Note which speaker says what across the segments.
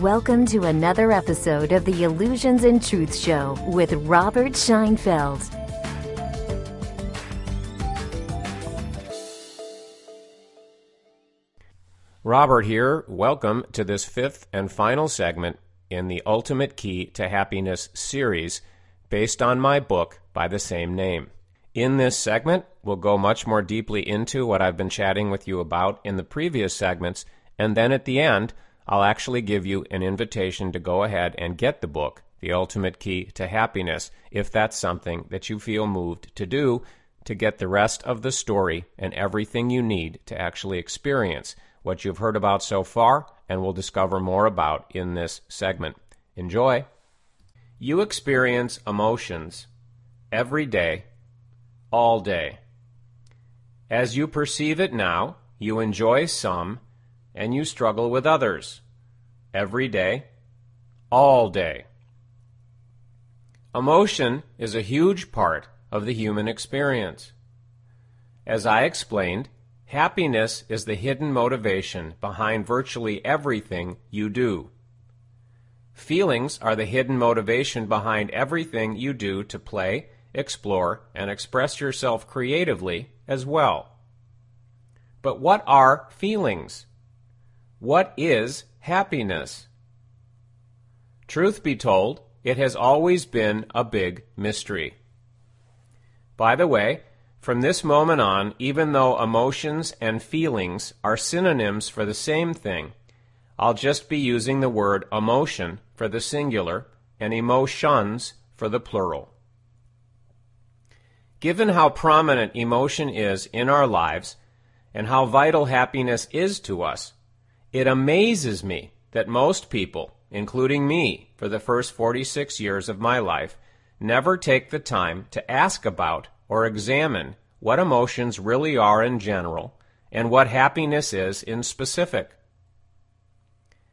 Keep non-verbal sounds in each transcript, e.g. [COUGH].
Speaker 1: Welcome to another episode of the Illusions and Truth Show with Robert Scheinfeld.
Speaker 2: Robert here. Welcome to this fifth and final segment in the Ultimate Key to Happiness series based on my book by the same name. In this segment, we'll go much more deeply into what I've been chatting with you about in the previous segments, and then at the end, I'll actually give you an invitation to go ahead and get the book, The Ultimate Key to Happiness, if that's something that you feel moved to do to get the rest of the story and everything you need to actually experience what you've heard about so far and will discover more about in this segment. Enjoy! You experience emotions every day, all day. As you perceive it now, you enjoy some and you struggle with others every day, all day. Emotion is a huge part of the human experience. As I explained, happiness is the hidden motivation behind virtually everything you do. Feelings are the hidden motivation behind everything you do to play, explore, and express yourself creatively as well. But what are feelings? What is happiness? Truth be told, it has always been a big mystery. By the way, from this moment on, even though emotions and feelings are synonyms for the same thing, I'll just be using the word emotion for the singular and emotions for the plural. Given how prominent emotion is in our lives and how vital happiness is to us, it amazes me that most people, including me for the first 46 years of my life, never take the time to ask about or examine what emotions really are in general and what happiness is in specific.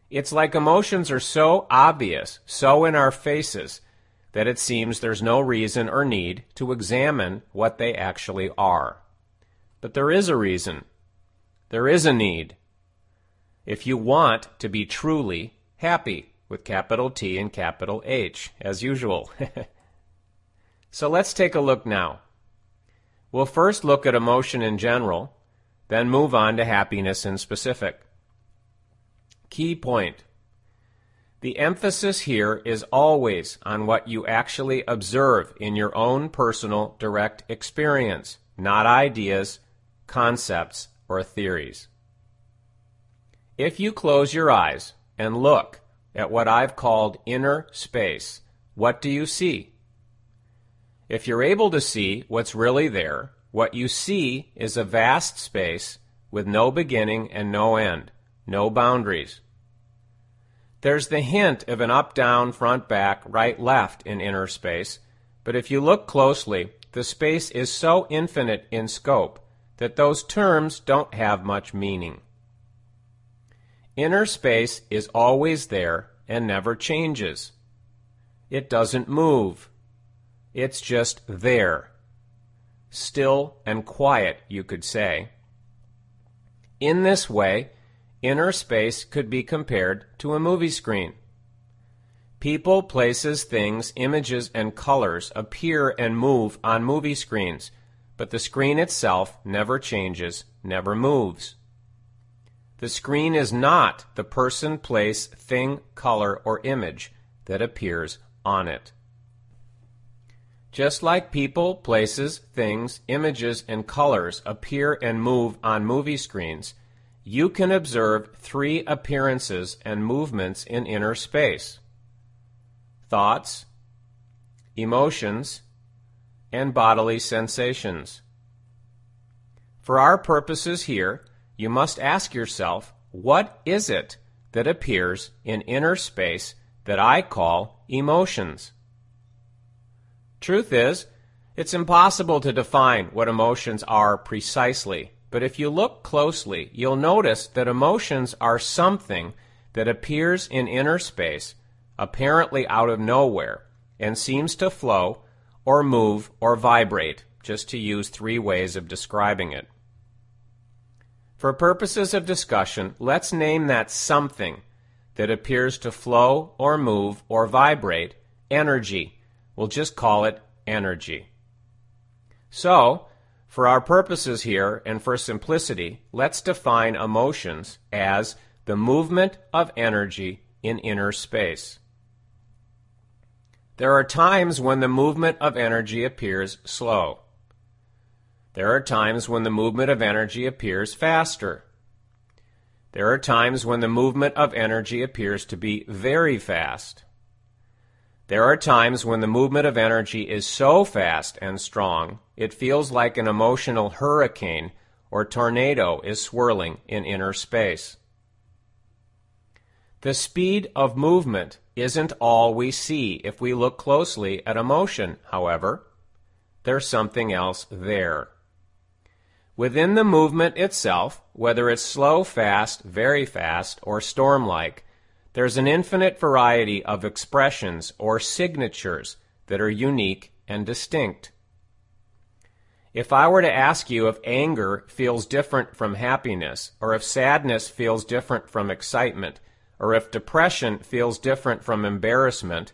Speaker 2: It's like emotions are so obvious, so in our faces, that it seems there's no reason or need to examine what they actually are. But there is a reason. There is a need if you want to be truly happy with capital T and capital H, as usual. [LAUGHS] so let's take a look now. We'll first look at emotion in general, then move on to happiness in specific. Key point. The emphasis here is always on what you actually observe in your own personal direct experience, not ideas, concepts, or theories. If you close your eyes and look at what I've called inner space, what do you see? If you're able to see what's really there, what you see is a vast space with no beginning and no end, no boundaries. There's the hint of an up down, front back, right left in inner space, but if you look closely, the space is so infinite in scope that those terms don't have much meaning. Inner space is always there and never changes. It doesn't move. It's just there. Still and quiet, you could say. In this way, inner space could be compared to a movie screen. People, places, things, images, and colors appear and move on movie screens, but the screen itself never changes, never moves. The screen is not the person, place, thing, color, or image that appears on it. Just like people, places, things, images, and colors appear and move on movie screens, you can observe three appearances and movements in inner space thoughts, emotions, and bodily sensations. For our purposes here, you must ask yourself, what is it that appears in inner space that I call emotions? Truth is, it's impossible to define what emotions are precisely, but if you look closely, you'll notice that emotions are something that appears in inner space, apparently out of nowhere, and seems to flow, or move, or vibrate, just to use three ways of describing it. For purposes of discussion, let's name that something that appears to flow or move or vibrate, energy. We'll just call it energy. So, for our purposes here and for simplicity, let's define emotions as the movement of energy in inner space. There are times when the movement of energy appears slow. There are times when the movement of energy appears faster. There are times when the movement of energy appears to be very fast. There are times when the movement of energy is so fast and strong it feels like an emotional hurricane or tornado is swirling in inner space. The speed of movement isn't all we see if we look closely at emotion, however. There's something else there. Within the movement itself, whether it's slow, fast, very fast, or storm like, there's an infinite variety of expressions or signatures that are unique and distinct. If I were to ask you if anger feels different from happiness, or if sadness feels different from excitement, or if depression feels different from embarrassment,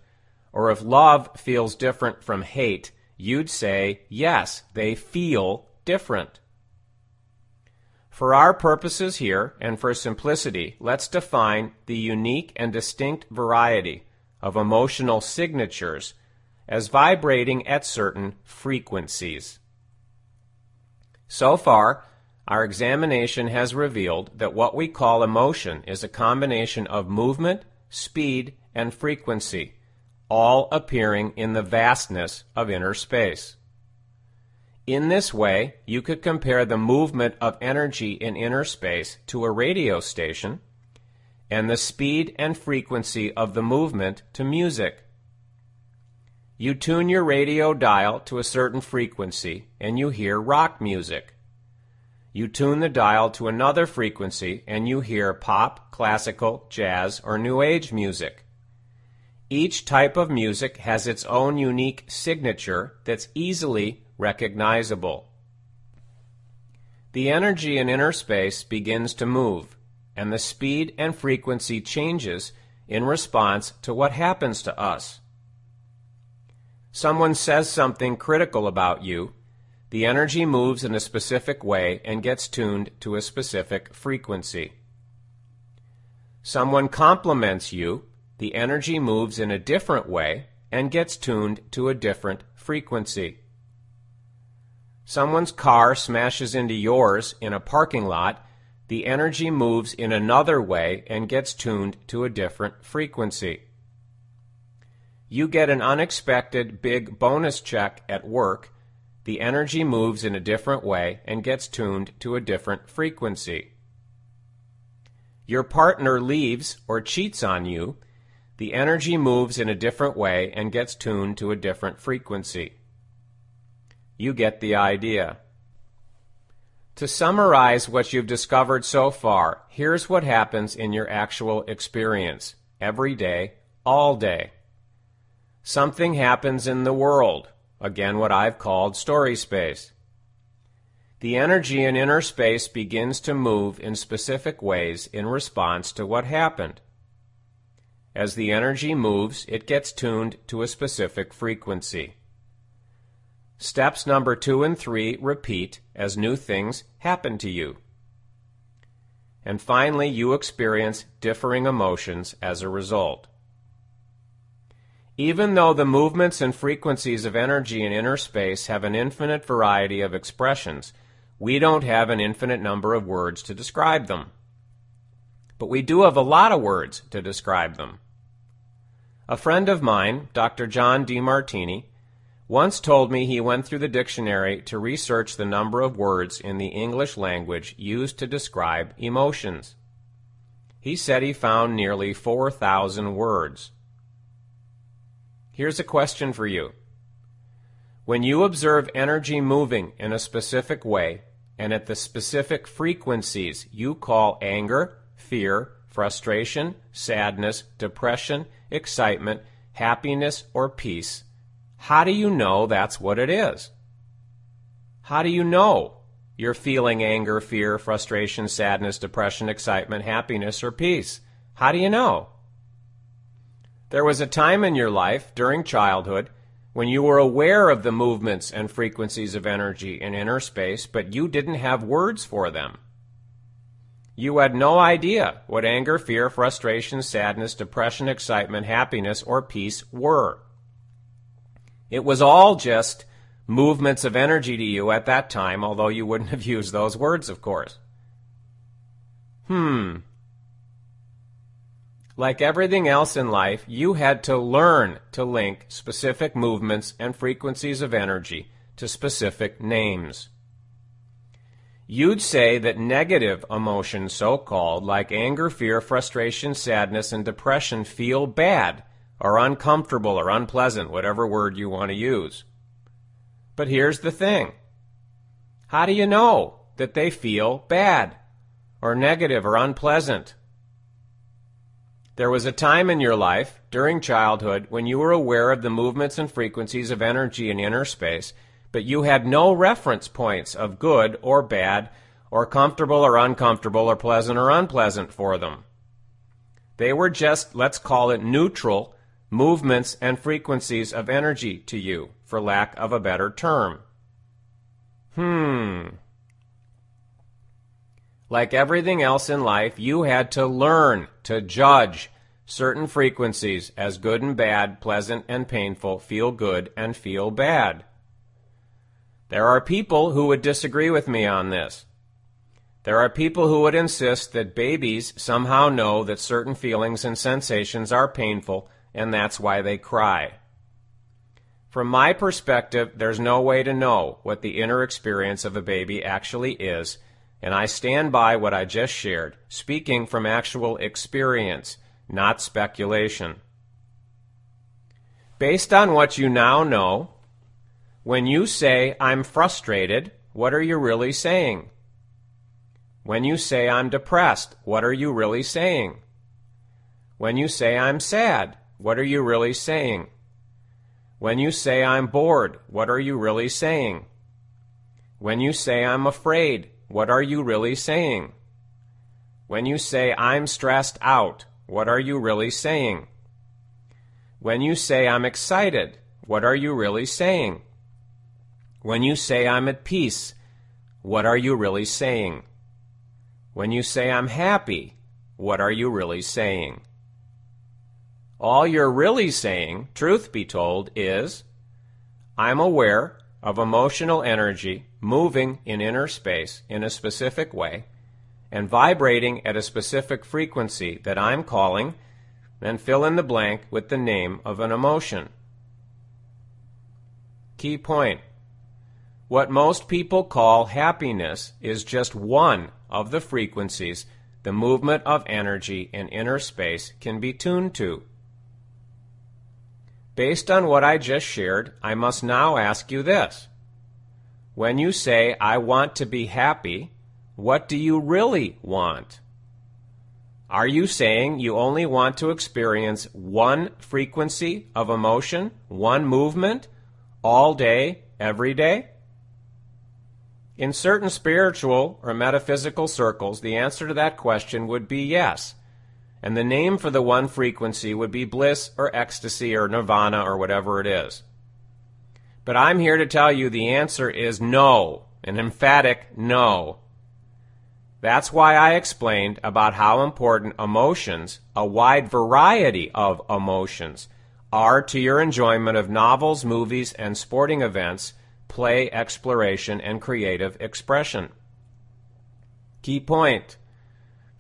Speaker 2: or if love feels different from hate, you'd say, yes, they feel different. For our purposes here, and for simplicity, let's define the unique and distinct variety of emotional signatures as vibrating at certain frequencies. So far, our examination has revealed that what we call emotion is a combination of movement, speed, and frequency, all appearing in the vastness of inner space. In this way, you could compare the movement of energy in inner space to a radio station and the speed and frequency of the movement to music. You tune your radio dial to a certain frequency and you hear rock music. You tune the dial to another frequency and you hear pop, classical, jazz, or new age music. Each type of music has its own unique signature that's easily recognizable. The energy in inner space begins to move, and the speed and frequency changes in response to what happens to us. Someone says something critical about you, the energy moves in a specific way and gets tuned to a specific frequency. Someone compliments you, the energy moves in a different way and gets tuned to a different frequency. Someone's car smashes into yours in a parking lot, the energy moves in another way and gets tuned to a different frequency. You get an unexpected big bonus check at work, the energy moves in a different way and gets tuned to a different frequency. Your partner leaves or cheats on you, the energy moves in a different way and gets tuned to a different frequency. You get the idea. To summarize what you've discovered so far, here's what happens in your actual experience every day, all day. Something happens in the world, again, what I've called story space. The energy in inner space begins to move in specific ways in response to what happened. As the energy moves, it gets tuned to a specific frequency. Steps number two and three repeat as new things happen to you. And finally, you experience differing emotions as a result. Even though the movements and frequencies of energy in inner space have an infinite variety of expressions, we don't have an infinite number of words to describe them. But we do have a lot of words to describe them. A friend of mine, Dr. John Demartini, once told me he went through the dictionary to research the number of words in the English language used to describe emotions. He said he found nearly 4,000 words. Here's a question for you. When you observe energy moving in a specific way and at the specific frequencies you call anger, fear, frustration, sadness, depression, excitement, happiness, or peace, how do you know that's what it is? How do you know you're feeling anger, fear, frustration, sadness, depression, excitement, happiness, or peace? How do you know? There was a time in your life during childhood when you were aware of the movements and frequencies of energy in inner space, but you didn't have words for them. You had no idea what anger, fear, frustration, sadness, depression, excitement, happiness, or peace were. It was all just movements of energy to you at that time, although you wouldn't have used those words, of course. Hmm. Like everything else in life, you had to learn to link specific movements and frequencies of energy to specific names. You'd say that negative emotions, so called, like anger, fear, frustration, sadness, and depression, feel bad or uncomfortable or unpleasant, whatever word you want to use. But here's the thing how do you know that they feel bad or negative or unpleasant? There was a time in your life, during childhood, when you were aware of the movements and frequencies of energy in inner space but you had no reference points of good or bad, or comfortable or uncomfortable, or pleasant or unpleasant for them. They were just, let's call it neutral, movements and frequencies of energy to you, for lack of a better term. Hmm. Like everything else in life, you had to learn to judge certain frequencies as good and bad, pleasant and painful, feel good and feel bad. There are people who would disagree with me on this. There are people who would insist that babies somehow know that certain feelings and sensations are painful and that's why they cry. From my perspective, there's no way to know what the inner experience of a baby actually is, and I stand by what I just shared, speaking from actual experience, not speculation. Based on what you now know, when you say, I'm frustrated, what are you really saying? When you say, I'm depressed, what are you really saying? When you say, I'm sad, what are you really saying? When you say, I'm bored, what are you really saying? When you say, I'm afraid, what are you really saying? When you say, I'm stressed out, what are you really saying? When you say, I'm excited, what are you really saying? When you say I'm at peace, what are you really saying? When you say I'm happy, what are you really saying? All you're really saying, truth be told, is I'm aware of emotional energy moving in inner space in a specific way and vibrating at a specific frequency that I'm calling, and fill in the blank with the name of an emotion. Key point what most people call happiness is just one of the frequencies the movement of energy in inner space can be tuned to. Based on what I just shared, I must now ask you this. When you say, I want to be happy, what do you really want? Are you saying you only want to experience one frequency of emotion, one movement, all day, every day? In certain spiritual or metaphysical circles, the answer to that question would be yes. And the name for the one frequency would be bliss or ecstasy or nirvana or whatever it is. But I'm here to tell you the answer is no, an emphatic no. That's why I explained about how important emotions, a wide variety of emotions, are to your enjoyment of novels, movies, and sporting events play, exploration, and creative expression. Key point.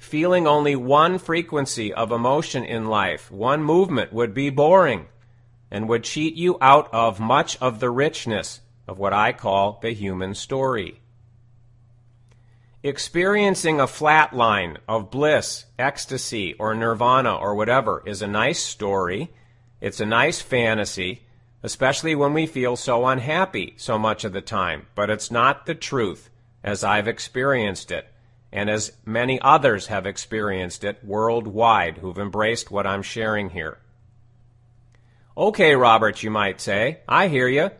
Speaker 2: Feeling only one frequency of emotion in life, one movement, would be boring and would cheat you out of much of the richness of what I call the human story. Experiencing a flat line of bliss, ecstasy, or nirvana, or whatever, is a nice story. It's a nice fantasy especially when we feel so unhappy so much of the time. But it's not the truth as I've experienced it, and as many others have experienced it worldwide who've embraced what I'm sharing here. Okay, Robert, you might say. I hear you.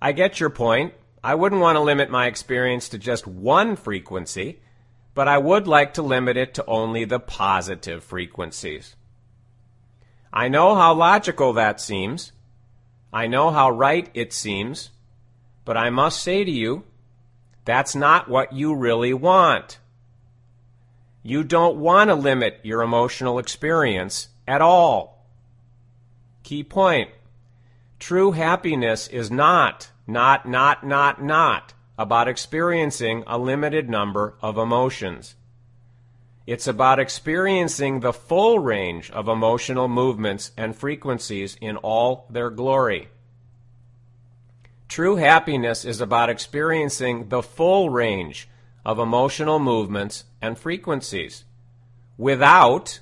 Speaker 2: I get your point. I wouldn't want to limit my experience to just one frequency, but I would like to limit it to only the positive frequencies. I know how logical that seems. I know how right it seems. But I must say to you, that's not what you really want. You don't want to limit your emotional experience at all. Key point. True happiness is not, not, not, not, not about experiencing a limited number of emotions. It's about experiencing the full range of emotional movements and frequencies in all their glory. True happiness is about experiencing the full range of emotional movements and frequencies without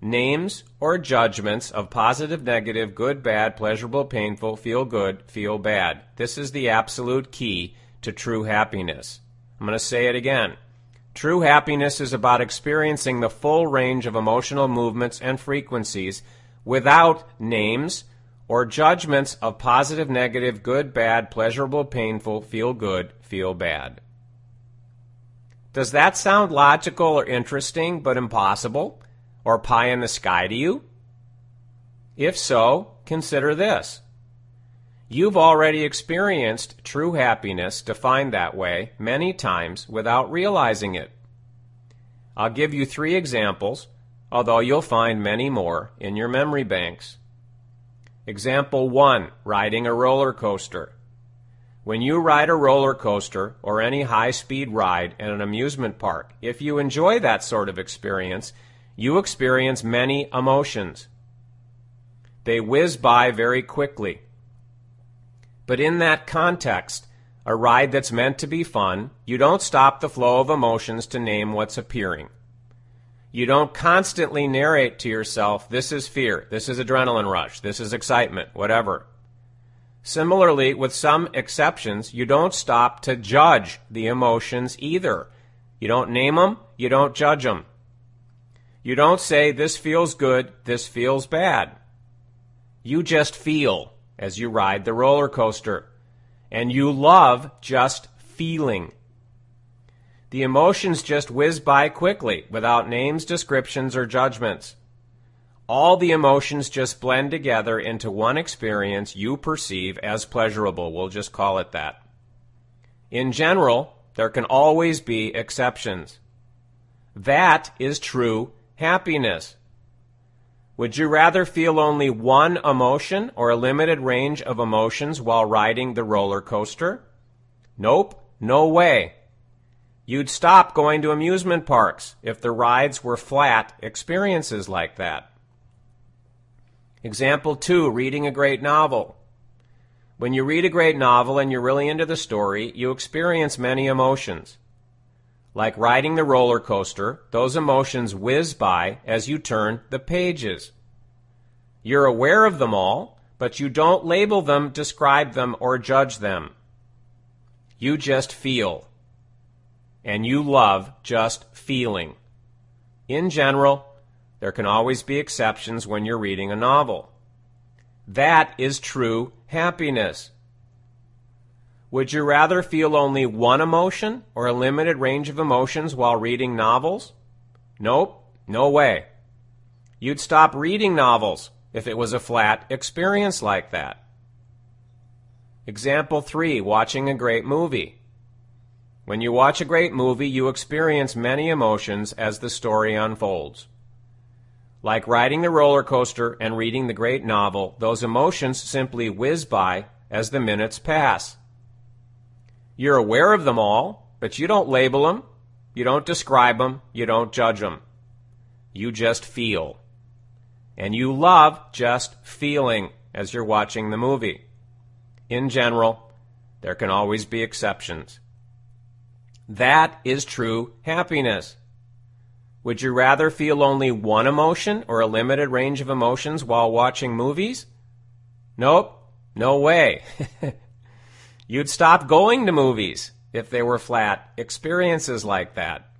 Speaker 2: names or judgments of positive, negative, good, bad, pleasurable, painful, feel good, feel bad. This is the absolute key to true happiness. I'm going to say it again. True happiness is about experiencing the full range of emotional movements and frequencies without names or judgments of positive, negative, good, bad, pleasurable, painful, feel good, feel bad. Does that sound logical or interesting but impossible or pie in the sky to you? If so, consider this. You've already experienced true happiness defined that way many times without realizing it. I'll give you three examples, although you'll find many more in your memory banks. Example 1 Riding a roller coaster. When you ride a roller coaster or any high speed ride at an amusement park, if you enjoy that sort of experience, you experience many emotions. They whiz by very quickly. But in that context, a ride that's meant to be fun, you don't stop the flow of emotions to name what's appearing. You don't constantly narrate to yourself, this is fear, this is adrenaline rush, this is excitement, whatever. Similarly, with some exceptions, you don't stop to judge the emotions either. You don't name them, you don't judge them. You don't say, this feels good, this feels bad. You just feel as you ride the roller coaster. And you love just feeling. The emotions just whiz by quickly, without names, descriptions, or judgments. All the emotions just blend together into one experience you perceive as pleasurable. We'll just call it that. In general, there can always be exceptions. That is true happiness. Would you rather feel only one emotion or a limited range of emotions while riding the roller coaster? Nope, no way. You'd stop going to amusement parks if the rides were flat experiences like that. Example 2 Reading a great novel. When you read a great novel and you're really into the story, you experience many emotions. Like riding the roller coaster, those emotions whiz by as you turn the pages. You're aware of them all, but you don't label them, describe them, or judge them. You just feel and you love just feeling. In general, there can always be exceptions when you're reading a novel. That is true happiness. Would you rather feel only one emotion or a limited range of emotions while reading novels? Nope, no way. You'd stop reading novels if it was a flat experience like that. Example 3 Watching a great movie. When you watch a great movie, you experience many emotions as the story unfolds. Like riding the roller coaster and reading the great novel, those emotions simply whiz by as the minutes pass. You're aware of them all, but you don't label them, you don't describe them, you don't judge them. You just feel. And you love just feeling as you're watching the movie. In general, there can always be exceptions. That is true happiness. Would you rather feel only one emotion or a limited range of emotions while watching movies? Nope, no way. [LAUGHS] You'd stop going to movies if they were flat experiences like that.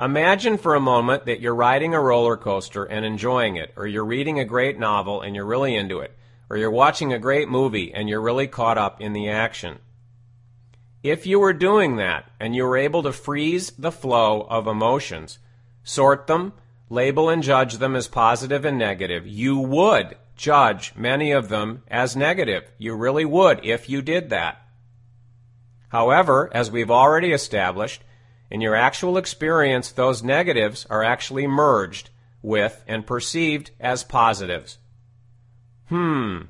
Speaker 2: Imagine for a moment that you're riding a roller coaster and enjoying it, or you're reading a great novel and you're really into it, or you're watching a great movie and you're really caught up in the action. If you were doing that and you were able to freeze the flow of emotions, sort them, label and judge them as positive and negative, you would judge many of them as negative. You really would if you did that. However, as we've already established, in your actual experience, those negatives are actually merged with and perceived as positives. Hmm.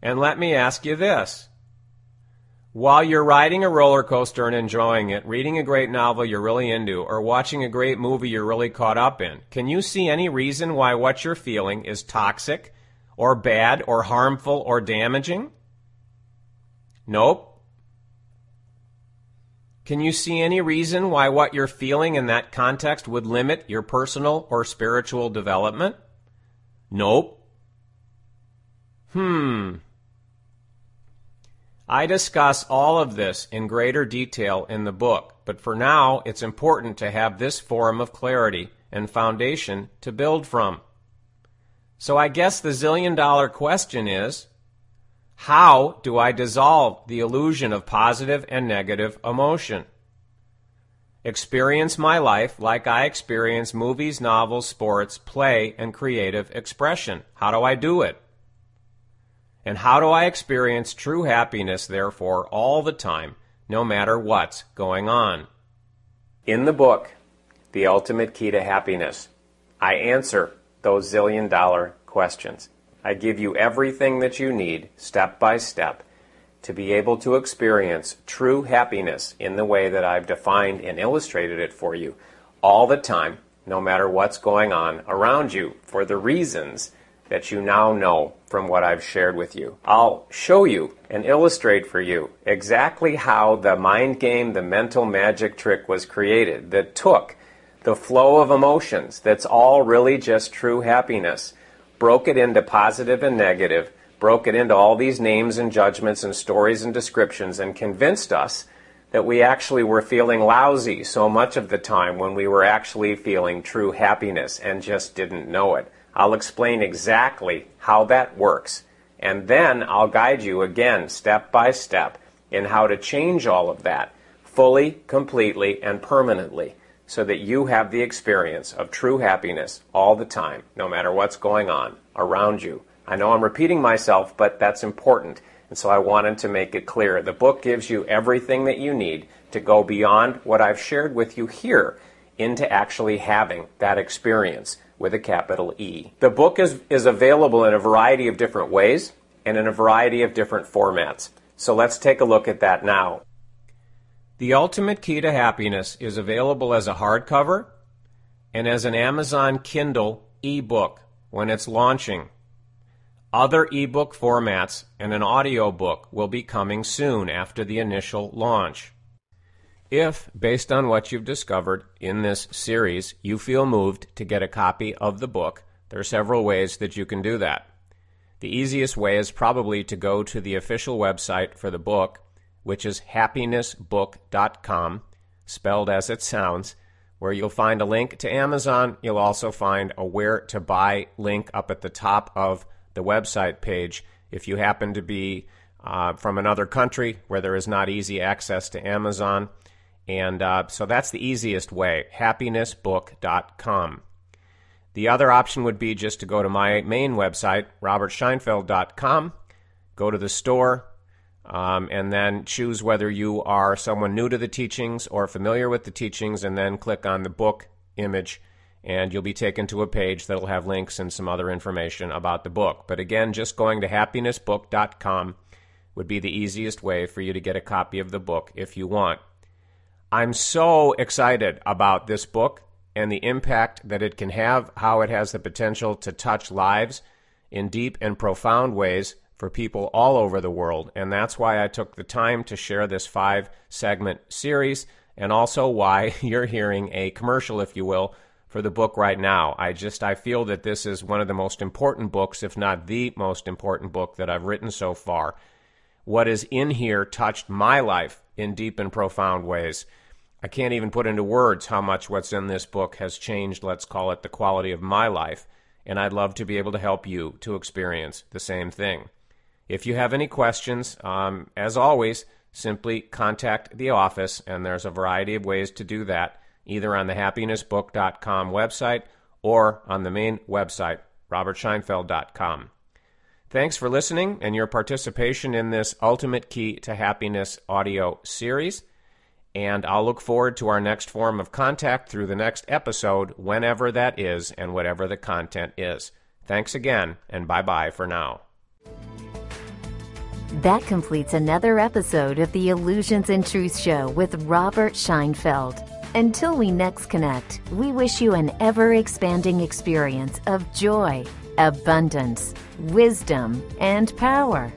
Speaker 2: And let me ask you this. While you're riding a roller coaster and enjoying it, reading a great novel you're really into, or watching a great movie you're really caught up in, can you see any reason why what you're feeling is toxic, or bad, or harmful, or damaging? Nope. Can you see any reason why what you're feeling in that context would limit your personal or spiritual development? Nope. Hmm. I discuss all of this in greater detail in the book, but for now it's important to have this form of clarity and foundation to build from. So I guess the zillion dollar question is how do I dissolve the illusion of positive and negative emotion? Experience my life like I experience movies, novels, sports, play, and creative expression. How do I do it? And how do I experience true happiness, therefore, all the time, no matter what's going on? In the book, The Ultimate Key to Happiness, I answer those zillion dollar questions. I give you everything that you need, step by step, to be able to experience true happiness in the way that I've defined and illustrated it for you all the time, no matter what's going on around you, for the reasons that you now know from what I've shared with you. I'll show you and illustrate for you exactly how the mind game, the mental magic trick was created that took the flow of emotions that's all really just true happiness, broke it into positive and negative, broke it into all these names and judgments and stories and descriptions, and convinced us that we actually were feeling lousy so much of the time when we were actually feeling true happiness and just didn't know it. I'll explain exactly how that works, and then I'll guide you again, step by step, in how to change all of that fully, completely, and permanently so that you have the experience of true happiness all the time, no matter what's going on around you. I know I'm repeating myself, but that's important, and so I wanted to make it clear. The book gives you everything that you need to go beyond what I've shared with you here into actually having that experience with a capital E. The book is, is available in a variety of different ways and in a variety of different formats. So let's take a look at that now. The Ultimate Key to Happiness is available as a hardcover and as an Amazon Kindle ebook when it's launching. Other ebook formats and an audiobook will be coming soon after the initial launch. If, based on what you've discovered in this series, you feel moved to get a copy of the book, there are several ways that you can do that. The easiest way is probably to go to the official website for the book, which is happinessbook.com, spelled as it sounds, where you'll find a link to Amazon. You'll also find a where to buy link up at the top of the website page. If you happen to be uh, from another country where there is not easy access to Amazon, and uh, so that's the easiest way happinessbook.com. The other option would be just to go to my main website, robertscheinfeld.com, go to the store, um, and then choose whether you are someone new to the teachings or familiar with the teachings, and then click on the book image, and you'll be taken to a page that'll have links and some other information about the book. But again, just going to happinessbook.com would be the easiest way for you to get a copy of the book if you want. I'm so excited about this book and the impact that it can have, how it has the potential to touch lives in deep and profound ways for people all over the world. And that's why I took the time to share this five segment series, and also why [LAUGHS] you're hearing a commercial, if you will, for the book right now. I just I feel that this is one of the most important books, if not the most important book that I've written so far. What is in here touched my life in deep and profound ways. I can't even put into words how much what's in this book has changed, let's call it, the quality of my life, and I'd love to be able to help you to experience the same thing. If you have any questions, um, as always, simply contact the office, and there's a variety of ways to do that. either on the happinessbook.com website or on the main website, robertscheinfeld.com. Thanks for listening and your participation in this Ultimate Key to Happiness audio series. And I'll look forward to our next form of contact through the next episode, whenever that is and whatever the content is. Thanks again, and bye bye for now.
Speaker 1: That completes another episode of the Illusions and Truth Show with Robert Scheinfeld. Until we next connect, we wish you an ever expanding experience of joy, abundance, wisdom, and power.